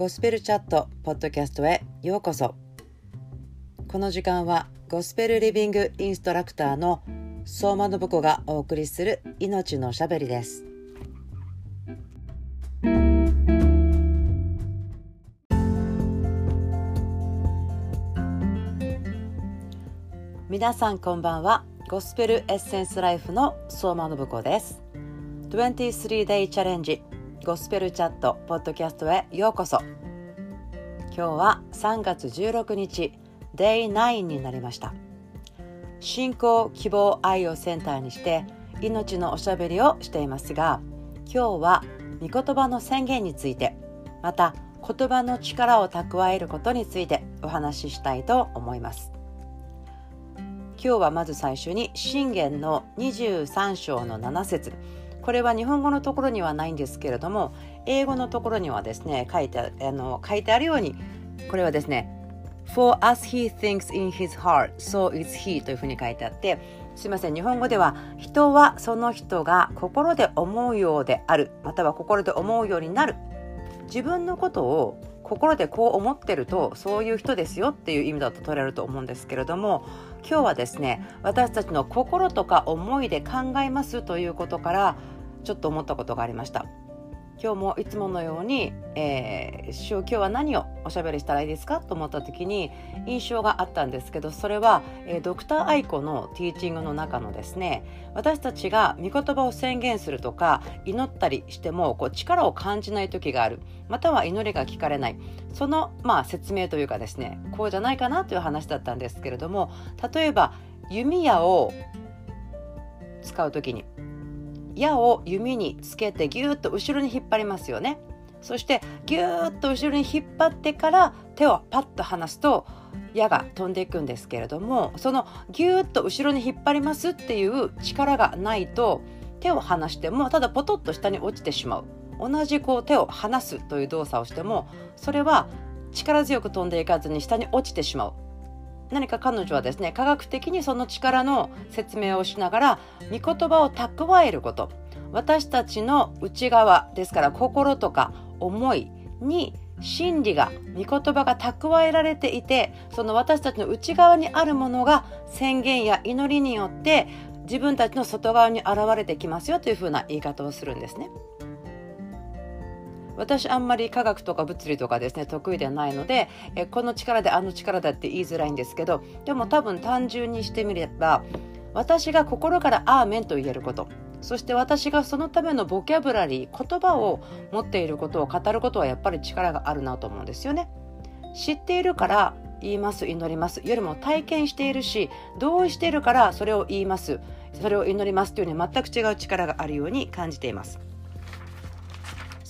ゴスペルチャットポッドキャストへようこそ。この時間はゴスペルリビングインストラクターの相馬信子がお送りする命のしゃべりです。皆さんこんばんは。ゴスペルエッセンスライフの相馬信子です。23 day チャレンジゴスペルチャットポッドキャストへようこそ。今日は3月16日 Day9 になりました。信仰希望愛をセンターにして命のおしゃべりをしていますが今日は御言葉の宣言についてまた言葉の力を蓄えることについてお話ししたいと思います。今日はまず最初に信玄の23章の7節。これは日本語のところにはないんですけれども英語のところにはですね書いてあの書いてあるようにこれはですね For as he thinks in his heart, so is he というふうに書いてあってすいません日本語では人はその人が心で思うようであるまたは心で思うようになる。自分のことを心でこう思ってるとそういう人ですよっていう意味だと取れると思うんですけれども今日はですね私たちの心とか思いで考えますということからちょっと思ったことがありました。今日もいつものように、えー、今日は何をおしゃべりしたらいいですかと思った時に印象があったんですけどそれは、えー、ドクター愛子のティーチングの中のですね私たちが御言葉を宣言するとか祈ったりしてもこう力を感じない時がある。または祈りが聞かれない。その、まあ、説明というかですねこうじゃないかなという話だったんですけれども例えば弓矢を使う時に矢を弓につけてギューッと後ろに引っ張りますよね。そしてギューッと後ろに引っ張ってから手をパッと離すと矢が飛んでいくんですけれどもそのギューッと後ろに引っ張りますっていう力がないと手を離してもただポトッと下に落ちてしまう。同じこう手を離すという動作をしてもそれは力強く飛んでいかずに下に落ちてしまう。何か彼女はですね科学的にその力の説明をしながら御言葉を蓄えること私たちの内側ですから心とか思いに真理が御言葉が蓄えられていてその私たちの内側にあるものが宣言や祈りによって自分たちの外側に現れてきますよというふうな言い方をするんですね。私あんまり科学とか物理とかですね得意ではないのでえこの力であの力だって言いづらいんですけどでも多分単純にしてみれば私が心から「アーメン」と言えることそして私がそのためのボキャブラリー言葉を持っていることを語ることはやっぱり力があるなと思うんですよね。知っているから言います祈りますよりも体験しているし同意しているからそれを言いますそれを祈りますというように全く違う力があるように感じています。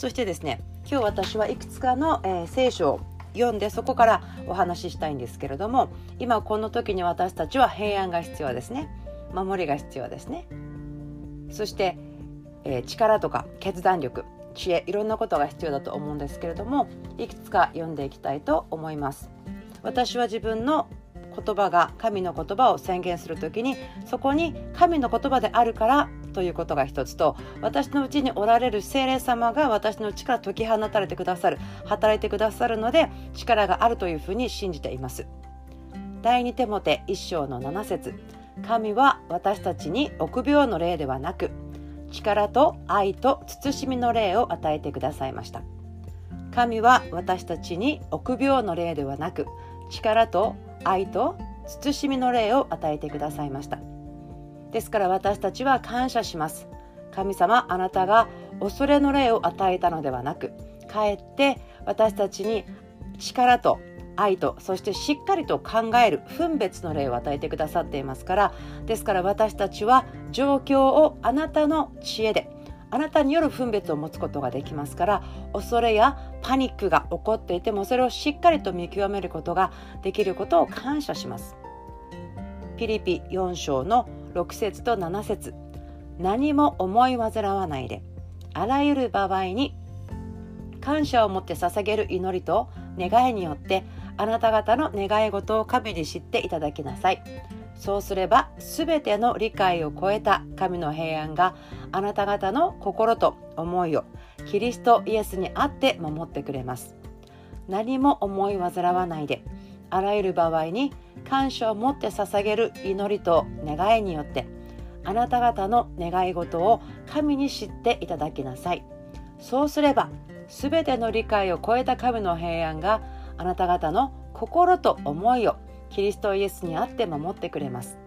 そしてですね今日私はいくつかの、えー、聖書を読んでそこからお話ししたいんですけれども今この時に私たちは平安が必要ですね。守りが必要ですね。そして、えー、力とか決断力知恵いろんなことが必要だと思うんですけれどもいくつか読んでいきたいと思います。私は自分の言葉が神の言葉を宣言する時にそこに神の言葉であるからということが一つと私のうちにおられる精霊様が私のうちから解き放たれてくださる働いてくださるので力があるというふうに信じています。第二手モて一章の7節神は私たちに臆病の霊ではなく力と愛と慎みの霊を与えてくださいました。神は私たちに臆病の霊ではなく力と愛と慎みの霊を与えてくださいました。ですから私たちは感謝します。神様あなたが恐れの霊を与えたのではなくかえって私たちに力と愛とそしてしっかりと考える分別の霊を与えてくださっていますからですから私たちは状況をあなたの知恵であなたによる分別を持つことができますから恐れやパニックが起こっていてもそれをしっかりと見極めることができることを感謝します。ピリピ4章の6節と7節。何も思い煩わないで。あらゆる場合に感謝を持って捧げる祈りと願いによってあなた方の願い事を神に知っていただきなさい。そうすれば全ての理解を超えた神の平安があなた方の心と思いをキリストイエスにあって守ってくれます。何も思い煩わないで。あらゆる場合に感謝を持って捧げる祈りと願いによってあなた方の願い事を神に知っていただきなさい。そうすれば全ての理解を超えた神の平安があなた方の心と思いをキリストイエスにあって守ってくれます。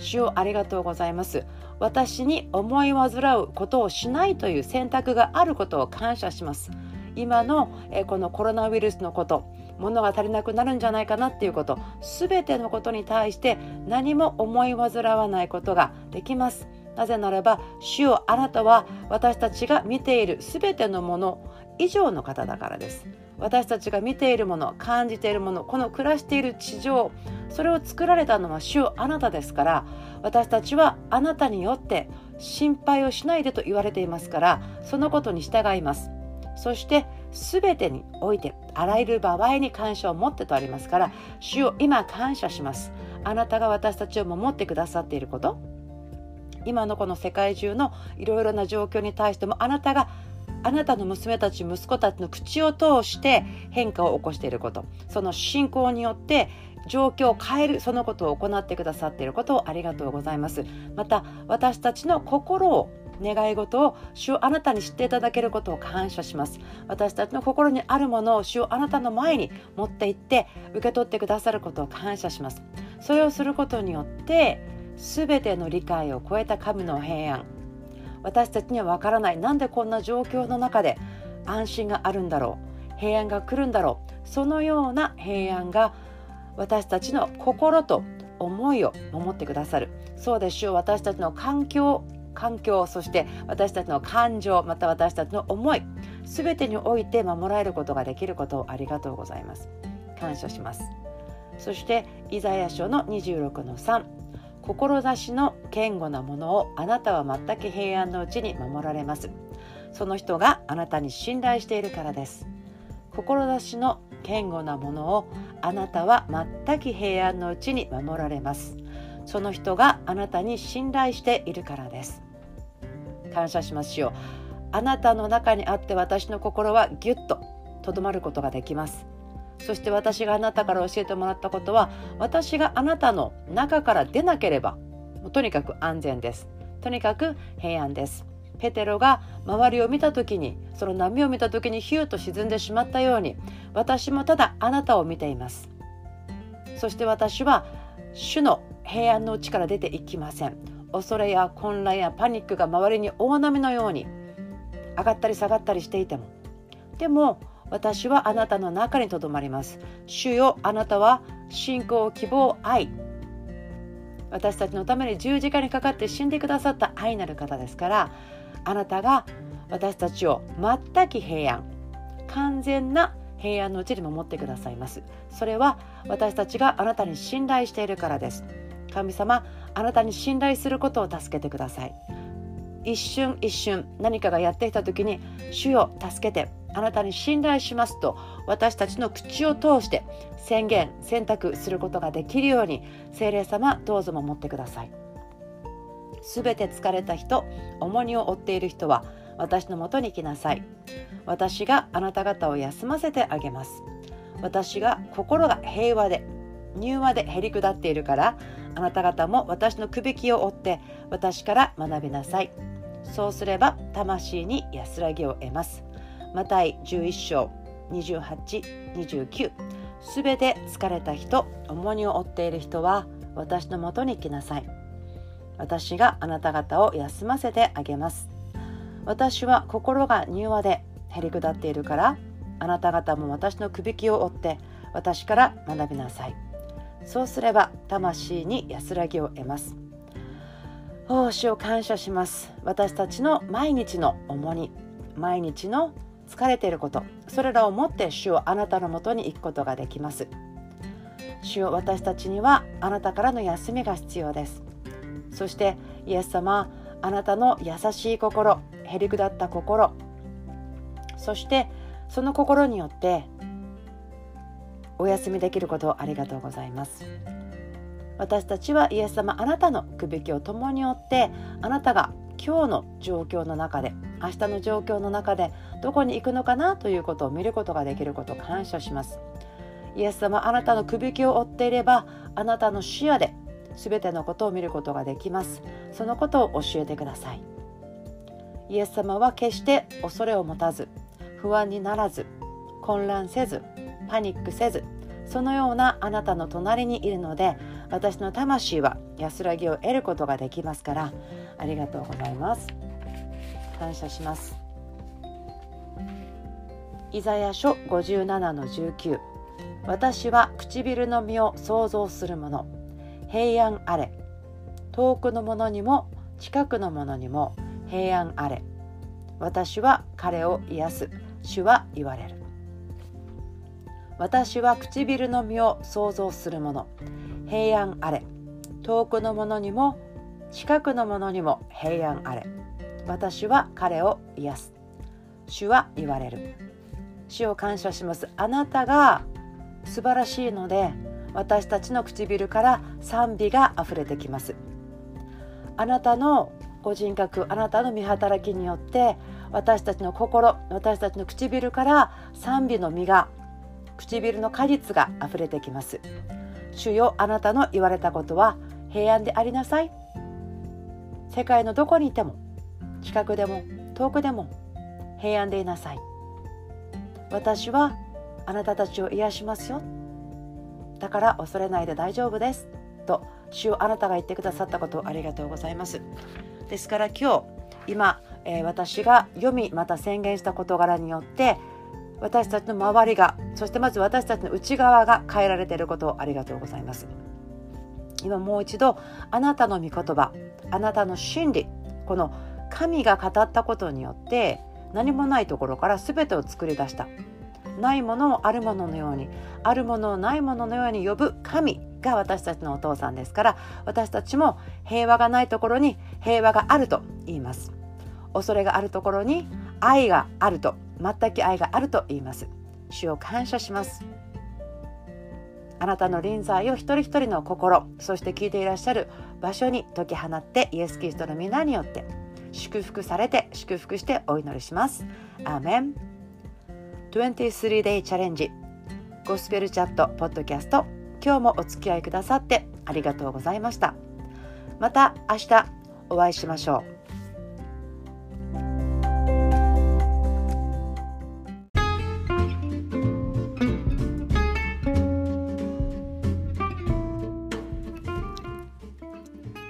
主をありがとうございます。私に思い煩うことをしないという選択があることを感謝します。今のこのコロナウイルスのこと物が足りなくなるんじゃないかなっていうこと全てのことに対して何も思い煩わないことができます。なぜならば主よあなたは私たちが見ている全てのもの以上の方だからです。私たちが見ているもの感じているものこの暮らしている地上それを作られたのは主よあなたですから私たちはあなたによって心配をしないでと言われていますからそのことに従います。そして全てにおいてあらゆる場合に感謝を持ってとありますから主を今感謝します。あなたが私たちを守ってくださっていること。今のこの世界中のいろいろな状況に対してもあなたがあなたの娘たち息子たちの口を通して変化を起こしていること。その信仰によって状況を変えるそのことを行ってくださっていることをありがとうございます。また私たちの心を願い事を主をあなたに知っていただけることを感謝します。私たちの心にあるものを主をあなたの前に持って行って受け取ってくださることを感謝します。それをすることによって全ての理解を超えた神の平安。私たちにはわからない。なんでこんな状況の中で安心があるんだろう。平安が来るんだろう。そのような平安が私たちの心と思いを守ってくださる。そうでしょう。私たちの環境環境そして私たちの感情また私たちの思い全てにおいて守られることができることをありがとうございます。感謝します。そしてイザヤ書の26の3志の堅固なものをあなたは全く平安のうちに守られます。その人があなたに信頼しているからです。志の堅固なものをあなたは全く平安のうちに守られます。その人があなたに信頼しているからです。感謝しますよ。あなたの中にあって私の心はぎゅっととどまることができます。そして私があなたから教えてもらったことは私があなたの中から出なければもうとにかく安全です。とにかく平安です。ペテロが周りを見た時にその波を見た時にヒューと沈んでしまったように私もただあなたを見ています。そして私は主の平安のうちから出ていきません。恐れや混乱やパニックが周りに大波のように上がったり下がったりしていても。でも私はあなたの中にとどまります。主よあなたは信仰希望愛。私たちのために十字架にかかって死んでくださった愛なる方ですからあなたが私たちを全く平安完全な平安のうちに守ってくださいます。それは私たちがあなたに信頼しているからです。神様あなたに信頼することを助けてください。一瞬一瞬何かがやってきた時に主よ助けてあなたに信頼しますと私たちの口を通して宣言選択することができるように聖霊様どうぞ守ってください。すべて疲れた人重荷を負っている人は私のもとに来なさい。私があなた方を休ませてあげます。私が心が平和で柔和でへり下っているからあなた方も私のくびきを追って私から学びなさい。そうすれば魂に安らぎを得ます。マタイ11章2829すべて疲れた人重荷を負っている人は私のもとに来なさい。私があなた方を休ませてあげます。私は心が柔和でへり下っているからあなた方も私のくびきを追って私から学びなさい。そうすれば魂に安らぎを得ます。奉仕を感謝します。私たちの毎日の重荷毎日の疲れていることそれらをもって主をあなたのもとに行くことができます。主を私たちにはあなたからの休みが必要です。そしてイエス様あなたの優しい心へりくだった心そしてその心によってお休みできることをありがとうございます。私たちはイエス様あなたのくびきを共に追ってあなたが今日の状況の中で明日の状況の中でどこに行くのかなということを見ることができることを感謝します。イエス様あなたのくびきを追っていればあなたの視野で全てのことを見ることができます。そのことを教えてください。イエス様は決して恐れを持たず不安にならず混乱せずパニックせずそのようなあなたの隣にいるので私の魂は安らぎを得ることができますからありがとうございます。感謝します。イザヤ書57の19私は唇の実を想像するもの平安あれ。遠くのものにも近くのものにも平安あれ。私は彼を癒す。主は言われる。私は唇の実を想像するもの。平安あれ。遠くのものにも近くのものにも平安あれ。私は彼を癒す。主は言われる。主を感謝します。あなたが素晴らしいので私たちの唇から賛美があふれてきます。あなたのご人格あなたの見働きによって私たちの心私たちの唇から賛美の実が唇の果実があふれてきます。主よあなたの言われたことは平安でありなさい。世界のどこにいても近くでも遠くでも平安でいなさい。私はあなたたちを癒しますよ。だから恐れないで大丈夫です。と主をあなたが言ってくださったことをありがとうございます。ですから今日今、えー、私が読みまた宣言した事柄によって私たちの周りがそしてまず私たちの内側が変えられていることをありがとうございます。今もう一度あなたの御言葉あなたの真理この神が語ったことによって何もないところから全てを作り出した。ないものをあるもののようにあるものをないもののように呼ぶ神が私たちのお父さんですから私たちも平和がないところに平和があると言います。恐れがあるところに愛があると全く愛があると言います。主を感謝します。あなたの臨在を一人一人の心そして聞いていらっしゃる場所に解き放ってイエス・キリストの皆によって祝福されて祝福してお祈りします。アーメン。23day チャレンジゴスペルチャットポッドキャスト。今日もお付き合いくださってありがとうございました。また明日お会いしましょう。